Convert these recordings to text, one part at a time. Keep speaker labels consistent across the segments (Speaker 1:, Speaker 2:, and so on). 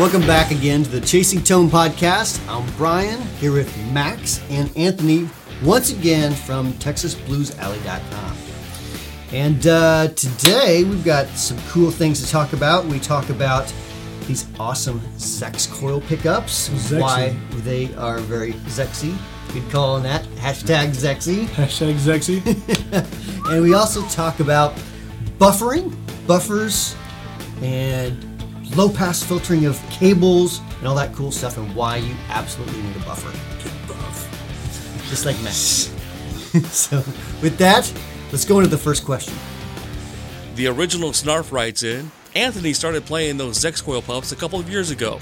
Speaker 1: Welcome back again to the Chasing Tone podcast. I'm Brian here with Max and Anthony once again from TexasBluesAlley.com. And uh, today we've got some cool things to talk about. We talk about these awesome Zex coil pickups,
Speaker 2: Zexy.
Speaker 1: why they are very Zexy. We'd call on that hashtag Zexy.
Speaker 2: Hashtag Zexy.
Speaker 1: And we also talk about buffering, buffers, and low pass filtering of cables and all that cool stuff, and why you absolutely need a buffer. Just like Matt. so, with that, let's go into the first question.
Speaker 3: The original Snarf writes in Anthony started playing those Zex coil puffs a couple of years ago.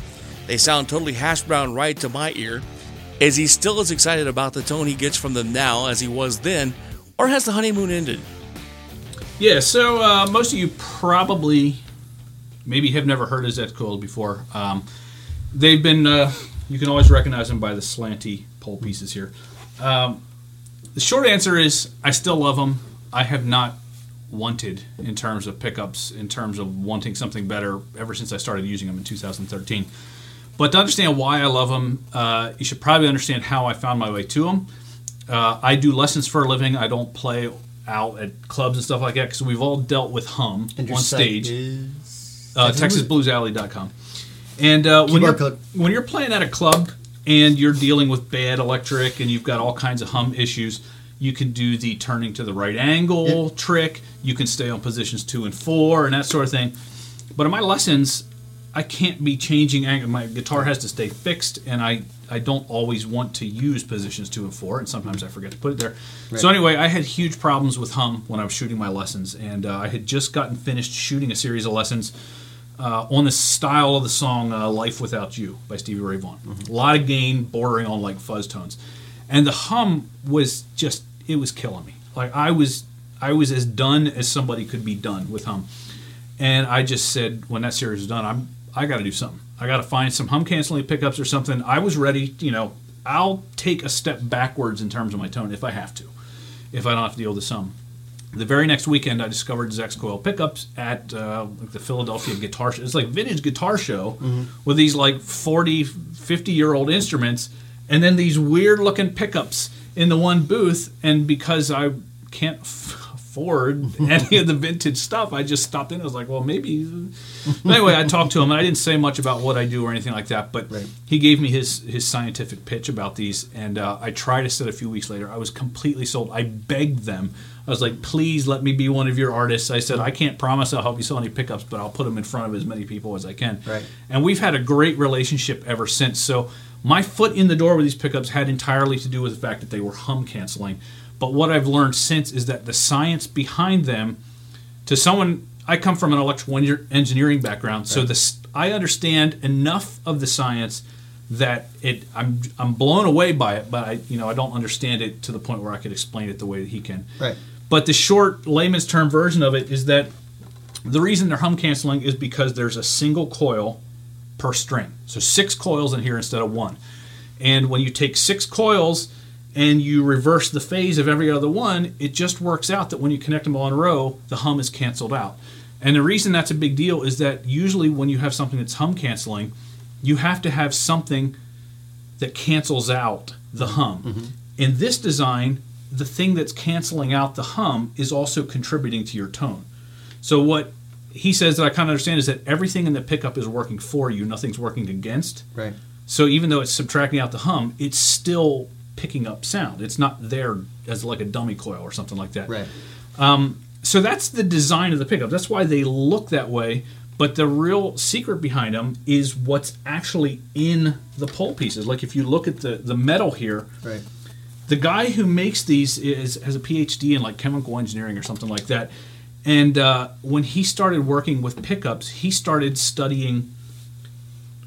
Speaker 3: They sound totally hash brown right to my ear. Is he still as excited about the tone he gets from them now as he was then, or has the honeymoon ended?
Speaker 2: yeah, so uh, most of you probably maybe have never heard of Zex Coil before. Um, they've been, uh, you can always recognize them by the slanty pole pieces here. Um, the short answer is I still love them. I have not wanted in terms of pickups, in terms of wanting something better ever since I started using them in 2013. But to understand why I love them, uh, you should probably understand how I found my way to them. Uh, I do lessons for a living. I don't play out at clubs and stuff like that because we've all dealt with hum on stage.
Speaker 1: is-
Speaker 2: Uh, TexasBluesAlley.com. And uh, when you're
Speaker 1: code.
Speaker 2: when you're playing at a club and you're dealing with bad electric and you've got all kinds of hum issues, you can do the turning to the right angle trick. You can stay on positions two and four and that sort of thing. But in my lessons, I can't be changing angle. My guitar has to stay fixed, and I I don't always want to use positions two and four, and sometimes I forget to put it there. So anyway, I had huge problems with hum when I was shooting my lessons, and uh, I had just gotten finished shooting a series of lessons uh, on the style of the song uh, "Life Without You" by Stevie Ray Vaughan. A lot of gain, bordering on like fuzz tones, and the hum was just it was killing me. Like I was I was as done as somebody could be done with hum, and I just said when that series is done, I'm I got to do something. I got to find some hum canceling pickups or something. I was ready. You know, I'll take a step backwards in terms of my tone if I have to, if I don't have to deal with the hum. The very next weekend, I discovered Zex Coil pickups at uh, like the Philadelphia Guitar Show. It's like vintage guitar show with these like 40, 50 year old instruments and then these weird looking pickups in the one booth. And because I can't f- afford any of the vintage stuff, I just stopped in. I was like, well, maybe. Anyway, I talked to him and I didn't say much about what I do or anything like that. But
Speaker 1: Right.
Speaker 2: he gave me his his scientific pitch about these, and uh, I tried to sit a few weeks later. I was completely sold. I begged them. I was like, "Please let me be one of your artists." I said, "I can't promise I'll help you sell any pickups, but I'll put them in front of as many people as I can."
Speaker 1: Right.
Speaker 2: And we've had a great relationship ever since. So my foot in the door with these pickups had entirely to do with the fact that they were hum canceling. But what I've learned since is that the science behind them to someone I come from an electrical engineering background, so this I understand enough of the science that it I'm I'm blown away by it, but I you know I don't understand it to the point where I could explain it the way that he can.
Speaker 1: Right.
Speaker 2: But the short layman's term version of it is that the reason they're hum canceling is because there's a single coil per string. So six coils in here instead of one. And when you take six coils and you reverse the phase of every other one, it just works out that when you connect them all in a row, the hum is canceled out. And the reason that's a big deal is that usually when you have something that's hum canceling, you have to have something that cancels out the hum. Mm-hmm. In this design, the thing that's canceling out the hum is also contributing to your tone. So what he says that I kind of understand is that everything in the pickup is working for you, nothing's working against.
Speaker 1: Right.
Speaker 2: So even though it's subtracting out the hum, it's still picking up sound. It's not there as like a dummy coil or something like that.
Speaker 1: Right.
Speaker 2: So that's the design of the pickup. That's why they look that way. But the real secret behind them is what's actually in the pole pieces. Like if you look at the the metal here,
Speaker 1: Right.
Speaker 2: the guy who makes these is has a PhD in like chemical engineering or something like that. And uh, when he started working with pickups, he started studying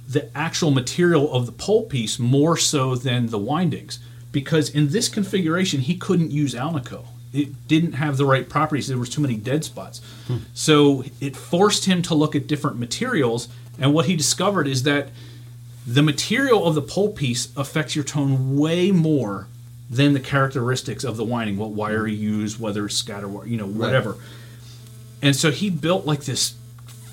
Speaker 2: the actual material of the pole piece more so than the windings, because in this configuration he couldn't use Alnico. It didn't have the right properties. There was too many dead spots. Hmm. So it forced him to look at different materials. And what he discovered is that the material of the pole piece affects your tone way more than the characteristics of the winding, what wire you use, whether it's scatter wire, you know, whatever. And so he built like this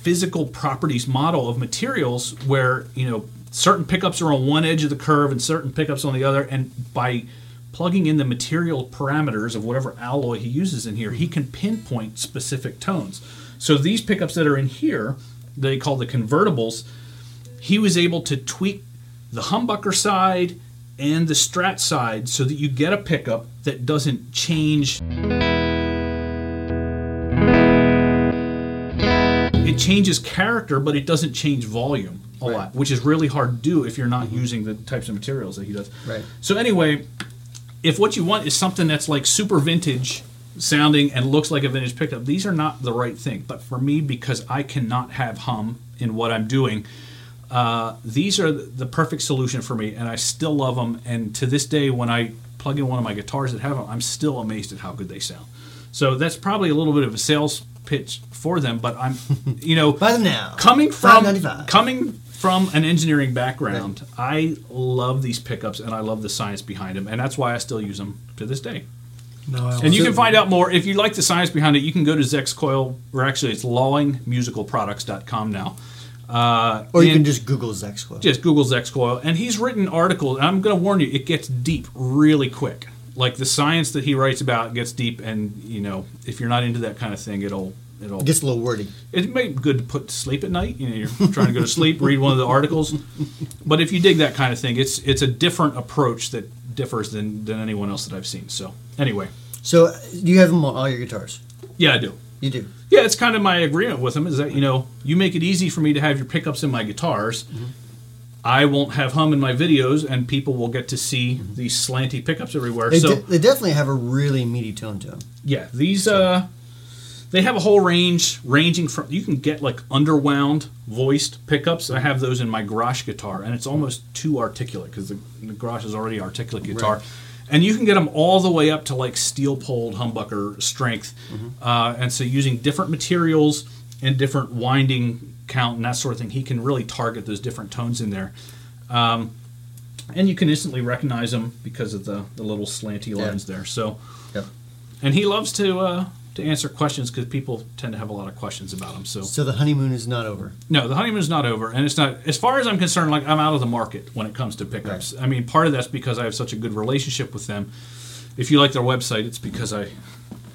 Speaker 2: physical properties model of materials where you know certain pickups are on one edge of the curve and certain pickups on the other, and by plugging in the material parameters of whatever alloy he uses in here, he can pinpoint specific tones. So these pickups that are in here, they call the convertibles, he was able to tweak the humbucker side and the strat side so that you get a pickup that doesn't change changes character but it doesn't change volume a
Speaker 1: Right.
Speaker 2: lot which is really hard to do if you're not using the types of materials that he does
Speaker 1: Right.
Speaker 2: so anyway if what you want is something that's like super vintage sounding and looks like a vintage pickup, these are not the right thing. But for me, because I cannot have hum in what I'm doing, uh, these are the perfect solution for me, and I still love them. And to this day, when I plug in one of my guitars that have them, I'm still amazed at how good they sound. So that's probably a little bit of a sales pitch for them, but I'm, you know,
Speaker 1: Buy them now.
Speaker 2: coming from coming from an engineering background, I love these pickups and I love the science behind them, and that's why I still use them to this day.
Speaker 4: No, I
Speaker 2: And you can find out more if you like the science behind it. You can go to Zex Coil, or actually, it's lawingmusicalproducts.com now. Uh,
Speaker 1: Or you can just Google Zex Coil.
Speaker 2: just Google Zex Coil, and he's written articles. And I'm going to warn you, it gets deep really quick. Like the science that he writes about gets deep, and you know, if you're not into that kind of thing, it'll it'll
Speaker 1: It gets a little wordy.
Speaker 2: it may be good to put to sleep at night. You know, you're trying to go to sleep, read one of the articles. But if you dig that kind of thing, it's it's a different approach that differs than than anyone else that I've seen. So anyway,
Speaker 1: So you have them on all your guitars.
Speaker 2: yeah, I do.
Speaker 1: You do.
Speaker 2: Yeah, it's kind of my agreement with him is that you know you make it easy for me to have your pickups in my guitars. Mm-hmm. I won't have hum in my videos, and people will get to see these slanty pickups everywhere.
Speaker 1: They,
Speaker 2: so
Speaker 1: de- they definitely have a really meaty tone to them.
Speaker 2: yeah, these uh, they have a whole range ranging from you can get like underwound voiced pickups. I have those in my garage guitar, and it's almost too articulate because the, the garage is already articulate guitar.
Speaker 1: Right.
Speaker 2: And you can get them all the way up to like steel poled humbucker strength, uh, and so using different materials and different winding count and that sort of thing, he can really target those different tones in there. Um, and you can instantly recognize them because of the, the little slanty
Speaker 1: Yeah.
Speaker 2: lines there. So,
Speaker 1: Yep.
Speaker 2: and he loves to uh, to answer questions because people tend to have a lot of questions about him. So
Speaker 1: So the honeymoon is not over.
Speaker 2: no, the honeymoon is not over, and it's not. As far as I'm concerned, like I'm out of the market when it comes to pickups. I mean, part of that's because I have such a good relationship with them. If you like their website, it's because I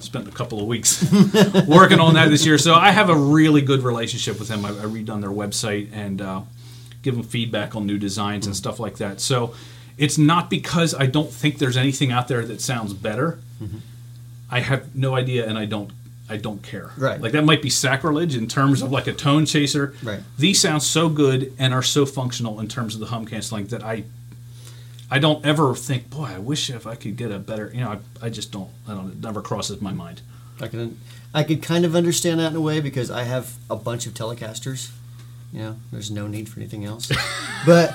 Speaker 2: spent a couple of weeks working on that this year. So I have a really good relationship with them. I, I read on their website and uh, give them feedback on new designs and stuff like that. So it's not because I don't think there's anything out there that sounds better. I have no idea, and I don't. I don't care.
Speaker 1: Right.
Speaker 2: Like that might be sacrilege in terms of like a tone chaser.
Speaker 1: Right.
Speaker 2: These sound so good and are so functional in terms of the hum canceling that I. I don't ever think, boy, I wish if I could get a better. You know, I, I just don't. I don't. It never crosses my mind.
Speaker 1: I can I could kind of understand that in a way because I have a bunch of Telecasters. You know, there's no need for anything else. but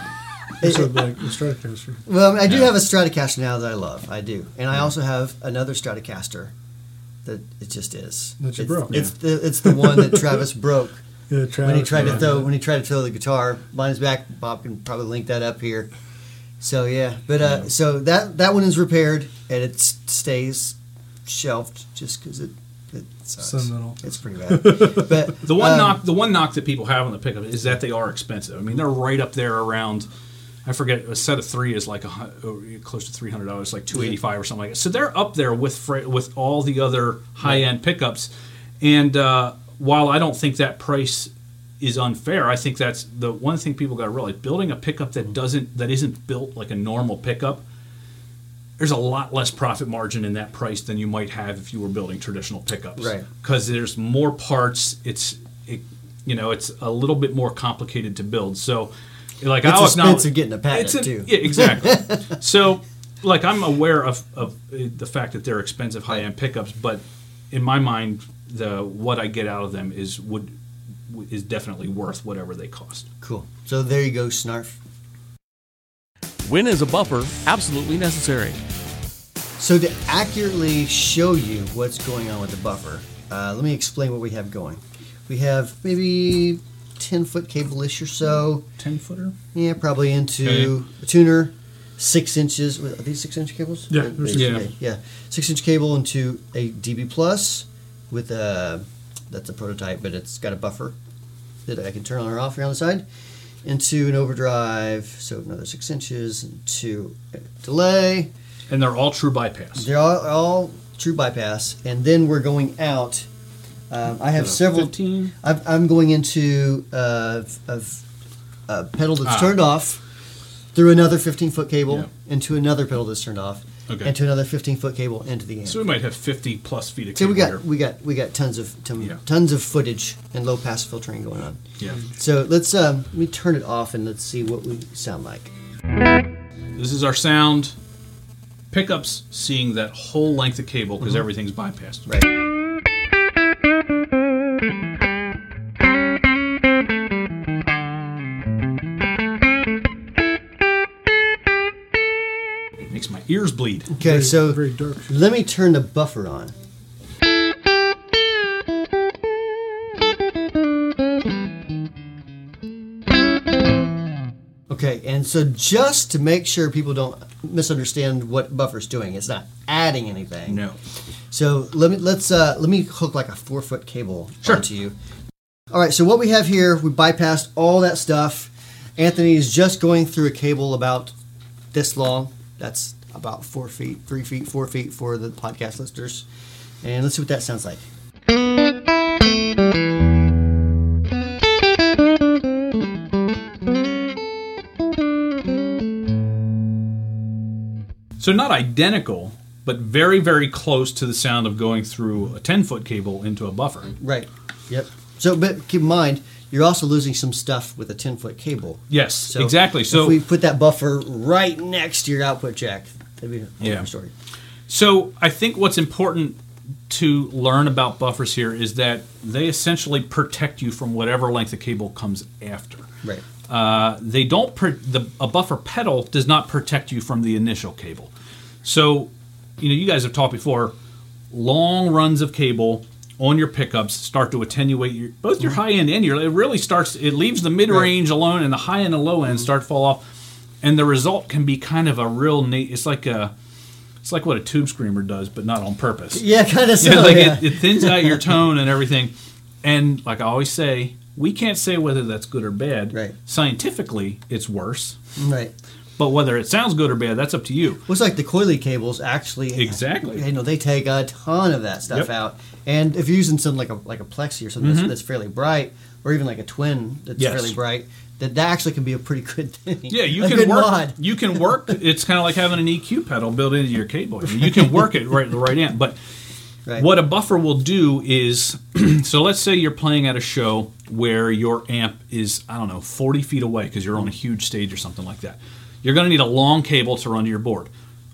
Speaker 1: it-
Speaker 4: So like the Stratocaster.
Speaker 1: well, I, mean, I do
Speaker 2: Yeah.
Speaker 1: have a Stratocaster now that I love. I do, and I also have another Stratocaster that it just is.
Speaker 4: That you
Speaker 1: it's,
Speaker 4: broke.
Speaker 1: It's the it's the one that Travis broke
Speaker 4: Yeah,
Speaker 1: when he tried to throw when he tried to throw the guitar. Mine's back. Bob can probably link that up here. So yeah, but uh, so that that one is repaired and it stays shelved just because it it sucks.
Speaker 4: Sentimental.
Speaker 1: It's pretty bad. but
Speaker 2: The one
Speaker 1: um,
Speaker 2: knock, the one knock that people have on the pickup is that they are expensive. I mean, they're right up there around. I forget a set of three is like a, oh, close to three hundred dollars, like two eighty five or something like that. So they're up there with fre- with all the other high end pickups. And uh, while I don't think that price is unfair, I think that's the one thing people got to realize: building a pickup that doesn't that isn't built like a normal pickup. There's a lot less profit margin in that price than you might have if you were building traditional pickups
Speaker 1: Right.
Speaker 2: because there's more parts. It's it, you know it's a little bit more complicated to build. So like
Speaker 1: It's
Speaker 2: I'll
Speaker 1: expensive getting a patent,
Speaker 2: a-
Speaker 1: too.
Speaker 2: Yeah, exactly. so like I'm aware of, of uh, the fact that they're expensive high end pickups, but in my mind, the what I get out of them is would is definitely worth whatever they cost.
Speaker 1: cool. So there you go, Snarf.
Speaker 3: When is a buffer absolutely necessary?
Speaker 1: So to accurately show you what's going on with the buffer, uh, let me explain what we have going. We have maybe 10 foot cable-ish or so.
Speaker 2: Ten footer.
Speaker 1: Yeah, probably into a tuner, six inches. Are these six inch cables?
Speaker 4: Yeah,
Speaker 1: okay, yeah. Six inch cable into a DB plus with a that's a prototype, but it's got a buffer that I can turn on or off here on the side. Into an overdrive, so another six inches. to delay.
Speaker 2: And they're all true bypass.
Speaker 1: They're all, all true bypass, and then we're going out. Um, I have several.
Speaker 2: 15.
Speaker 1: I've, I'm going into uh, of a pedal that's
Speaker 2: Ah.
Speaker 1: turned off through another 15 foot cable
Speaker 2: Yeah.
Speaker 1: into another pedal that's turned off
Speaker 2: Okay.
Speaker 1: into another 15 foot cable into the amp.
Speaker 2: So we might have 50 plus feet of cable.
Speaker 1: So we got
Speaker 2: here.
Speaker 1: we got we got tons of ton,
Speaker 2: Yeah.
Speaker 1: tons of footage and low pass filtering going on.
Speaker 2: Yeah.
Speaker 1: So let's um, let me turn it off and let's see what we sound like.
Speaker 2: This is our sound. Pickups seeing that whole length of cable
Speaker 1: Mm-hmm.
Speaker 2: because everything's bypassed.
Speaker 1: Right.
Speaker 2: Bleed.
Speaker 1: Okay,
Speaker 4: Very-
Speaker 1: so
Speaker 4: very dark.
Speaker 1: let me turn the buffer on. Okay, and so just to make sure people don't misunderstand what buffer's doing, it's not adding anything.
Speaker 2: No.
Speaker 1: So let me let's uh, let me hook like a four foot cable
Speaker 2: Sure.
Speaker 1: onto you. All right. So what we have here, we bypassed all that stuff. Anthony is just going through a cable about this long. That's about four feet, three feet, four feet for the podcast listeners. And let's see what that sounds like.
Speaker 2: So not identical, but very, very close to the sound of going through a 10 foot cable into a buffer.
Speaker 1: Right. Yep. So, but keep in mind, you're also losing some stuff with a ten foot cable.
Speaker 2: Yes,
Speaker 1: So
Speaker 2: exactly. So
Speaker 1: if we put that buffer right next to your output jack, that'd be a
Speaker 2: Yeah.
Speaker 1: story.
Speaker 2: So I think what's important to learn about buffers here is that they essentially protect you from whatever length of cable comes after.
Speaker 1: Right.
Speaker 2: Uh, they don't. Pr- the a buffer pedal does not protect you from the initial cable. So, you know, you guys have talked before. Long runs of cable on your pickups start to attenuate your both your high end and your. It really starts. It leaves the mid range alone, and the high end and low end start to fall off. And the result can be kind of a real neat. It's like a. It's like what a tube screamer does, but not on purpose.
Speaker 1: Yeah, kind of so.
Speaker 2: Yeah, like
Speaker 1: yeah.
Speaker 2: It, it thins out your tone and everything. And like I always say, we can't say whether that's good or bad.
Speaker 1: Right.
Speaker 2: Scientifically, it's worse.
Speaker 1: right.
Speaker 2: But whether it sounds good or bad, that's up to you.
Speaker 1: Well, it's like the coily cables actually.
Speaker 2: Exactly.
Speaker 1: You know, they take a ton of that stuff
Speaker 2: Yep.
Speaker 1: out, and if you're using something like a like a plexi or something that's, that's fairly bright, or even like a twin that's
Speaker 2: Mm-hmm. Yes.
Speaker 1: fairly bright, that that actually can be a pretty good thing.
Speaker 2: Yeah, you
Speaker 1: a
Speaker 2: can work.
Speaker 1: mod.
Speaker 2: You can work. It's kind of like having an EQ pedal built into your cable. You can work it right at the right amp. But
Speaker 1: Right.
Speaker 2: what a buffer will do is, so let's say you're playing at a show where your amp is I don't know 40 feet away because you're on a huge stage or something like that. You're going to need a long cable to run to your board.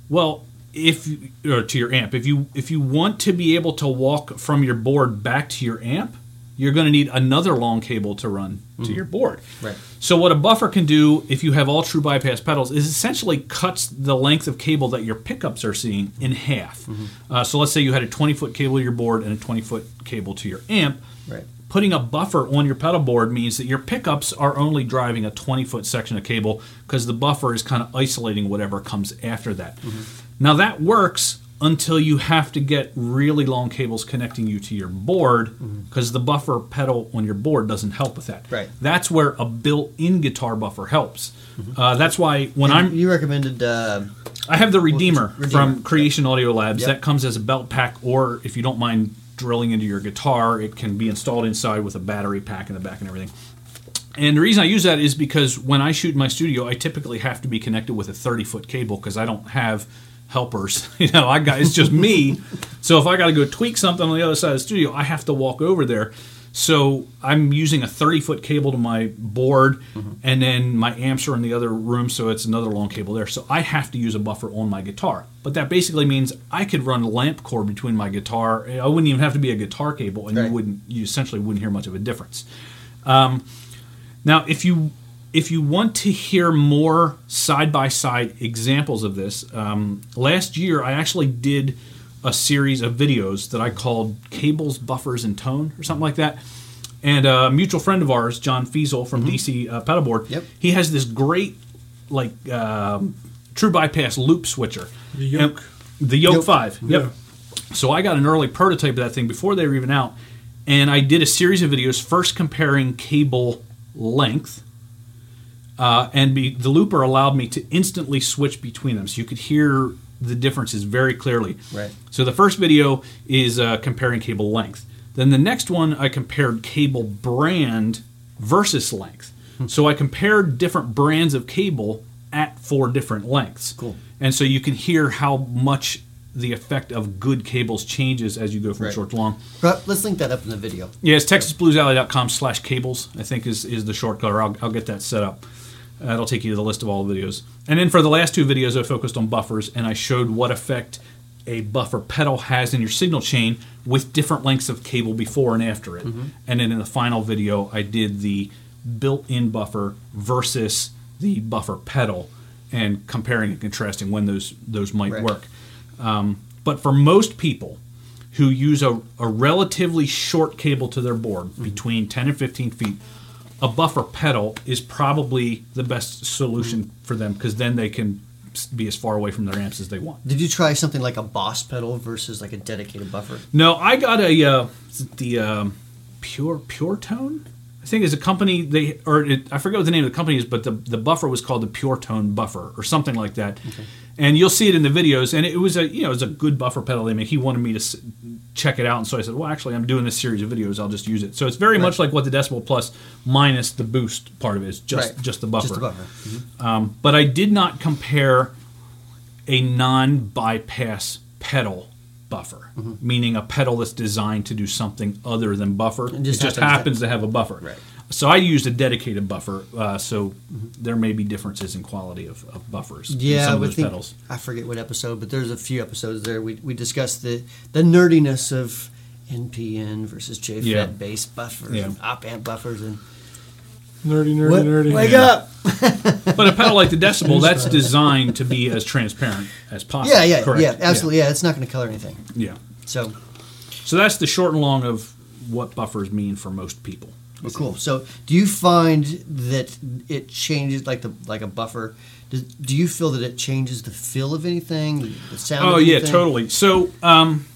Speaker 2: Well, if you- or to your amp, if you if you want to be able to walk from your board back to your amp, you're going to need another long cable to run to mm-hmm. your board.
Speaker 1: Right.
Speaker 2: So what a buffer can do if you have all true bypass pedals is essentially cuts the length of cable that your pickups are seeing in half. Mm-hmm. Uh, so let's say you had a 20 foot cable to your board and a 20 foot cable to your amp.
Speaker 1: Right.
Speaker 2: Putting a buffer on your pedal board means that your pickups are only driving a 20 foot section of cable because the buffer is kind of isolating whatever comes after that. Mm-hmm. Now that works until you have to get really long cables connecting you to your board because the buffer pedal on your board doesn't help with that.
Speaker 1: Right.
Speaker 2: That's where a built-in guitar buffer helps. Uh, that's why when I'm
Speaker 1: you recommended uh,
Speaker 2: I have the Redeemer,
Speaker 1: Redeemer,
Speaker 2: from Creation Audio Labs.
Speaker 1: Yep.
Speaker 2: That comes as a belt pack, or if you don't mind drilling into your guitar, it can be installed inside with a battery pack in the back and everything. And the reason I use that is because when I shoot in my studio, I typically have to be connected with a 30 foot cable because I don't have helpers. You know, I got it's just me. So if I got to go tweak something on the other side of the studio, I have to walk over there. So I'm using a 30 foot cable to my board, and then my amps are in the other room, so it's another long cable there. So I have to use a buffer on my guitar. But that basically means I could run lamp cord between my guitar. I wouldn't even have to be a guitar cable, and
Speaker 1: Right.
Speaker 2: you wouldn't you essentially wouldn't hear much of a difference. Um, now, if you if you want to hear more side by side examples of this, um, last year I actually did a series of videos that I called "Cables, Buffers, and Tone" or something like that. And a mutual friend of ours, John Fiesel from DC uh, Pedalboard,
Speaker 1: Yep.
Speaker 2: he has this great like um, true bypass loop switcher.
Speaker 4: The Yoke.
Speaker 2: And- the Yoke
Speaker 1: Yoke.
Speaker 2: Five. Yep.
Speaker 4: Yeah.
Speaker 2: So I got an early prototype of that thing before they were even out, and I did a series of videos first comparing cable length. Uh, and be, the looper allowed me to instantly switch between them, so you could hear the differences very clearly.
Speaker 1: Right.
Speaker 2: So the first video is uh, comparing cable length. Then the next one, I compared cable brand versus length. So I compared different brands of cable at four different lengths.
Speaker 1: Cool.
Speaker 2: And so you can hear how much the effect of good cables changes as you go from
Speaker 1: Right.
Speaker 2: short to long.
Speaker 1: But let's link that up in the video.
Speaker 2: Yeah, texasbluesalley.com slash cables, I think is, is the shortcut. Or I'll, I'll get that set up. That'll take you to the list of all the videos. And then for the last two videos, I focused on buffers and I showed what effect a buffer pedal has in your signal chain with different lengths of cable before and after it. And then in the final video, I did the built in buffer versus the buffer pedal and comparing and contrasting when those, those might
Speaker 1: Right.
Speaker 2: work. Um, but for most people who use a, a relatively short cable to their board,
Speaker 1: Mm-hmm.
Speaker 2: between 10 and 15 feet, a buffer pedal is probably the best solution
Speaker 1: Mm-hmm.
Speaker 2: for them because then they can be as far away from their amps as they want.
Speaker 1: Did you try something like a Boss pedal versus like a dedicated buffer?
Speaker 2: No, I got a uh, the um, pure pure tone. I think is a company they or it, I forget what the name of the company is, but the the buffer was called the Pure Tone buffer or something like that. And you'll see it in the videos, and it was a you know it was a good buffer pedal they make. He wanted me to s- check it out, and so I said, well, actually, I'm doing this series of videos. I'll just use it. So it's very much like what the Decibel Plus minus the boost part of it is just
Speaker 1: Right.
Speaker 2: just the buffer.
Speaker 1: Just a buffer.
Speaker 2: Um, but I did not compare a non-bypass pedal buffer, meaning a pedal that's designed to do something other than buffer. It
Speaker 1: just
Speaker 2: just,
Speaker 1: happens to-
Speaker 2: happens to have a buffer.
Speaker 1: Right.
Speaker 2: So I used a dedicated buffer, uh, so there may be differences in quality of, of buffers. in
Speaker 1: Yeah,
Speaker 2: some of
Speaker 1: I
Speaker 2: those
Speaker 1: think
Speaker 2: pedals.
Speaker 1: I forget what episode, but there's a few episodes there. We we discussed the the nerdiness of NPN versus JFET
Speaker 2: Yeah.
Speaker 1: bass buffers,
Speaker 2: Yeah.
Speaker 1: and op amp buffers, and
Speaker 4: Nerdy, nerdy,
Speaker 1: What-
Speaker 4: nerdy.
Speaker 1: wake
Speaker 2: Yeah.
Speaker 1: up!
Speaker 2: But a pedal like the Decibel, that's designed to be as transparent as possible.
Speaker 1: Yeah, yeah,
Speaker 2: Correct.
Speaker 1: yeah, absolutely. Yeah, it's not going to color anything.
Speaker 2: Yeah.
Speaker 1: So
Speaker 2: So that's the short and long of what buffers mean for most people.
Speaker 1: Well, cool. So do you find that it changes like the like a buffer? Does, do you feel that it changes the feel of anything, the, the sound?
Speaker 2: Oh yeah, totally. So um,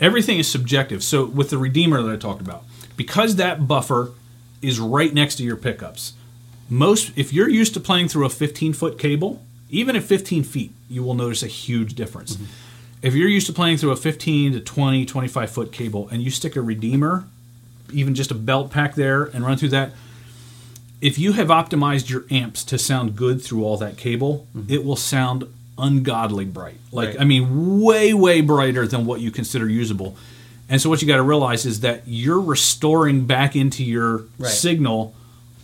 Speaker 2: everything is subjective. So with the redeemer that I talked about, because that buffer is right next to your pickups, most if you're used to playing through a 15 foot cable, even at 15 feet, you will notice a huge difference. If you're used to playing through a 15 to 20, 25 foot cable, and you stick a redeemer, even just a belt pack there, and run through that, if you have optimized your amps to sound good through all that cable, mm-hmm. it will sound ungodly bright. Like
Speaker 1: Right.
Speaker 2: I mean, way way brighter than what you consider usable. And so what you got to realize is that you're restoring back into your
Speaker 1: Right.
Speaker 2: signal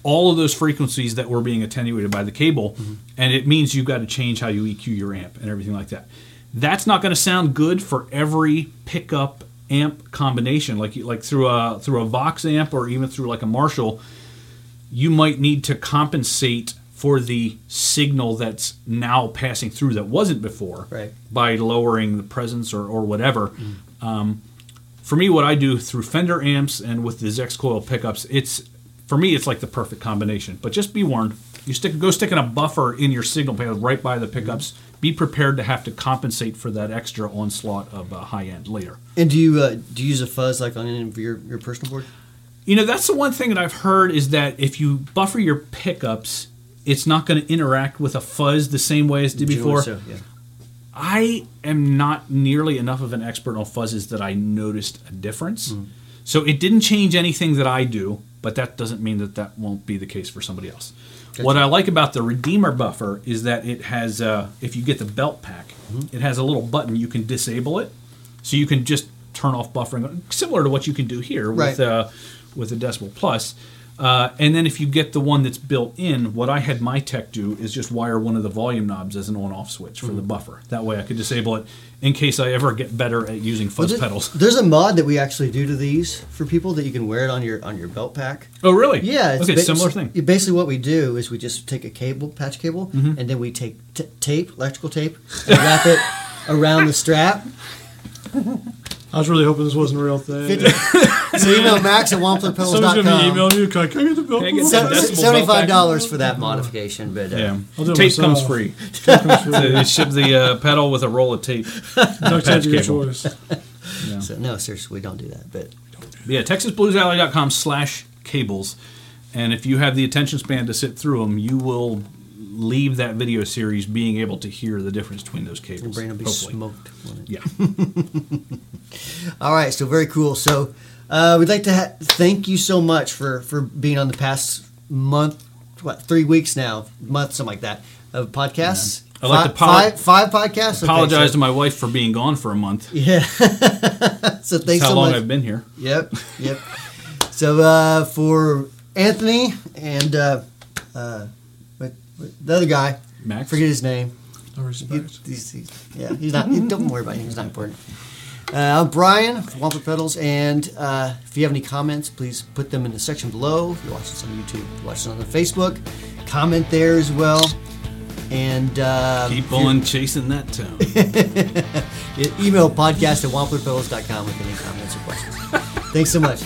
Speaker 2: all of those frequencies that were being attenuated by the cable, mm-hmm. and it means you've got to change how you EQ your amp and everything like that. That's not going to sound good for every pickup amp combination, like like through a through a Vox amp or even through like a Marshall you might need to compensate for the signal that's now passing through that wasn't before
Speaker 1: Right.
Speaker 2: by lowering the presence or, or whatever. Um, for me, what I do through Fender amps and with the Zex coil pickups, it's for me it's like the perfect combination. But just be warned: you stick go sticking a buffer in your signal path right by the pickups. Be prepared to have to compensate for that extra onslaught of uh, high end later.
Speaker 1: And do you uh, do you use a fuzz like on any of your, your personal board?
Speaker 2: You know, that's the one thing that I've heard is that if you buffer your pickups, it's not going to interact with a fuzz the same way as it did before.
Speaker 1: So, yeah.
Speaker 2: I am not nearly enough of an expert on fuzzes that I noticed a difference. So it didn't change anything that I do, but that doesn't mean that that won't be the case for somebody else. What I like about the Redeemer buffer is that it has, uh, if you get the belt pack, it has a little button you can disable it, so you can just turn off buffering, similar to what you can do here with
Speaker 1: Right.
Speaker 2: uh, with the Decibel Plus. Uh, and then if you get the one that's built in, what I had my tech do is just wire one of the volume knobs as an on-off switch for
Speaker 1: Mm-hmm.
Speaker 2: the buffer. That way I could disable it in case I ever get better at using fuzz
Speaker 1: Well,
Speaker 2: pedals.
Speaker 1: There's a mod that we actually do to these for people that you can wear it on your on your belt pack.
Speaker 2: Oh, really?
Speaker 1: Yeah, it's
Speaker 2: okay,
Speaker 1: ba-
Speaker 2: similar thing.
Speaker 1: Basically, what we do is we just take a cable, patch cable,
Speaker 2: Mm-hmm.
Speaker 1: and then we take t- tape, electrical tape, and wrap it around the strap.
Speaker 4: I was really hoping this wasn't a real thing.
Speaker 1: 50 so email max at
Speaker 4: Someone's gonna be
Speaker 1: wamplerpedals.com.
Speaker 4: emailing you. Can I, can I get the bill?
Speaker 2: Can I get that Decibel
Speaker 1: Seventy-five dollars for that modification, but uh,
Speaker 2: Yeah,
Speaker 4: I'll do it
Speaker 2: tape comes
Speaker 4: myself.
Speaker 2: free. So you ship the uh, pedal with a roll of tape.
Speaker 4: Duct tape
Speaker 2: Patch
Speaker 4: your
Speaker 2: cable.
Speaker 4: choice.
Speaker 2: Yeah.
Speaker 1: So no, seriously, we don't do that. But
Speaker 2: Yeah, TexasBluesAlley.com slash cables. And if you have the attention span to sit through them, you will leave that video series being able to hear the difference between those cables.
Speaker 1: your
Speaker 2: cables.
Speaker 1: brain will be
Speaker 2: hopefully.
Speaker 1: smoked.
Speaker 2: Yeah.
Speaker 1: All right, so very cool. So uh, we'd like to ha- thank you so much for for being on the past month, what three weeks now, month something like that of podcasts.
Speaker 2: I'd like to
Speaker 1: five, five, five podcasts. Okay,
Speaker 2: Apologize
Speaker 1: so-
Speaker 2: to my wife for being gone for a month.
Speaker 1: Yeah. so thanks
Speaker 2: That's how
Speaker 1: so
Speaker 2: long
Speaker 1: much.
Speaker 2: I've been here.
Speaker 1: Yep, yep. so uh, for Anthony and uh, uh, what, what, the other guy,
Speaker 2: Max?
Speaker 1: forget his name.
Speaker 4: No
Speaker 1: He, he's, he's, yeah, he's not. don't worry about him. He's not important. Uh, I'm Brian from Wampler Pedals, and uh, if you have any comments, please put them in the section below. If you're watching this on YouTube, if you're watching on the Facebook, comment there as well. And uh,
Speaker 2: Keep on chasing that tone.
Speaker 1: email podcast at wamplerpedals.com with any comments or questions. Thanks so much.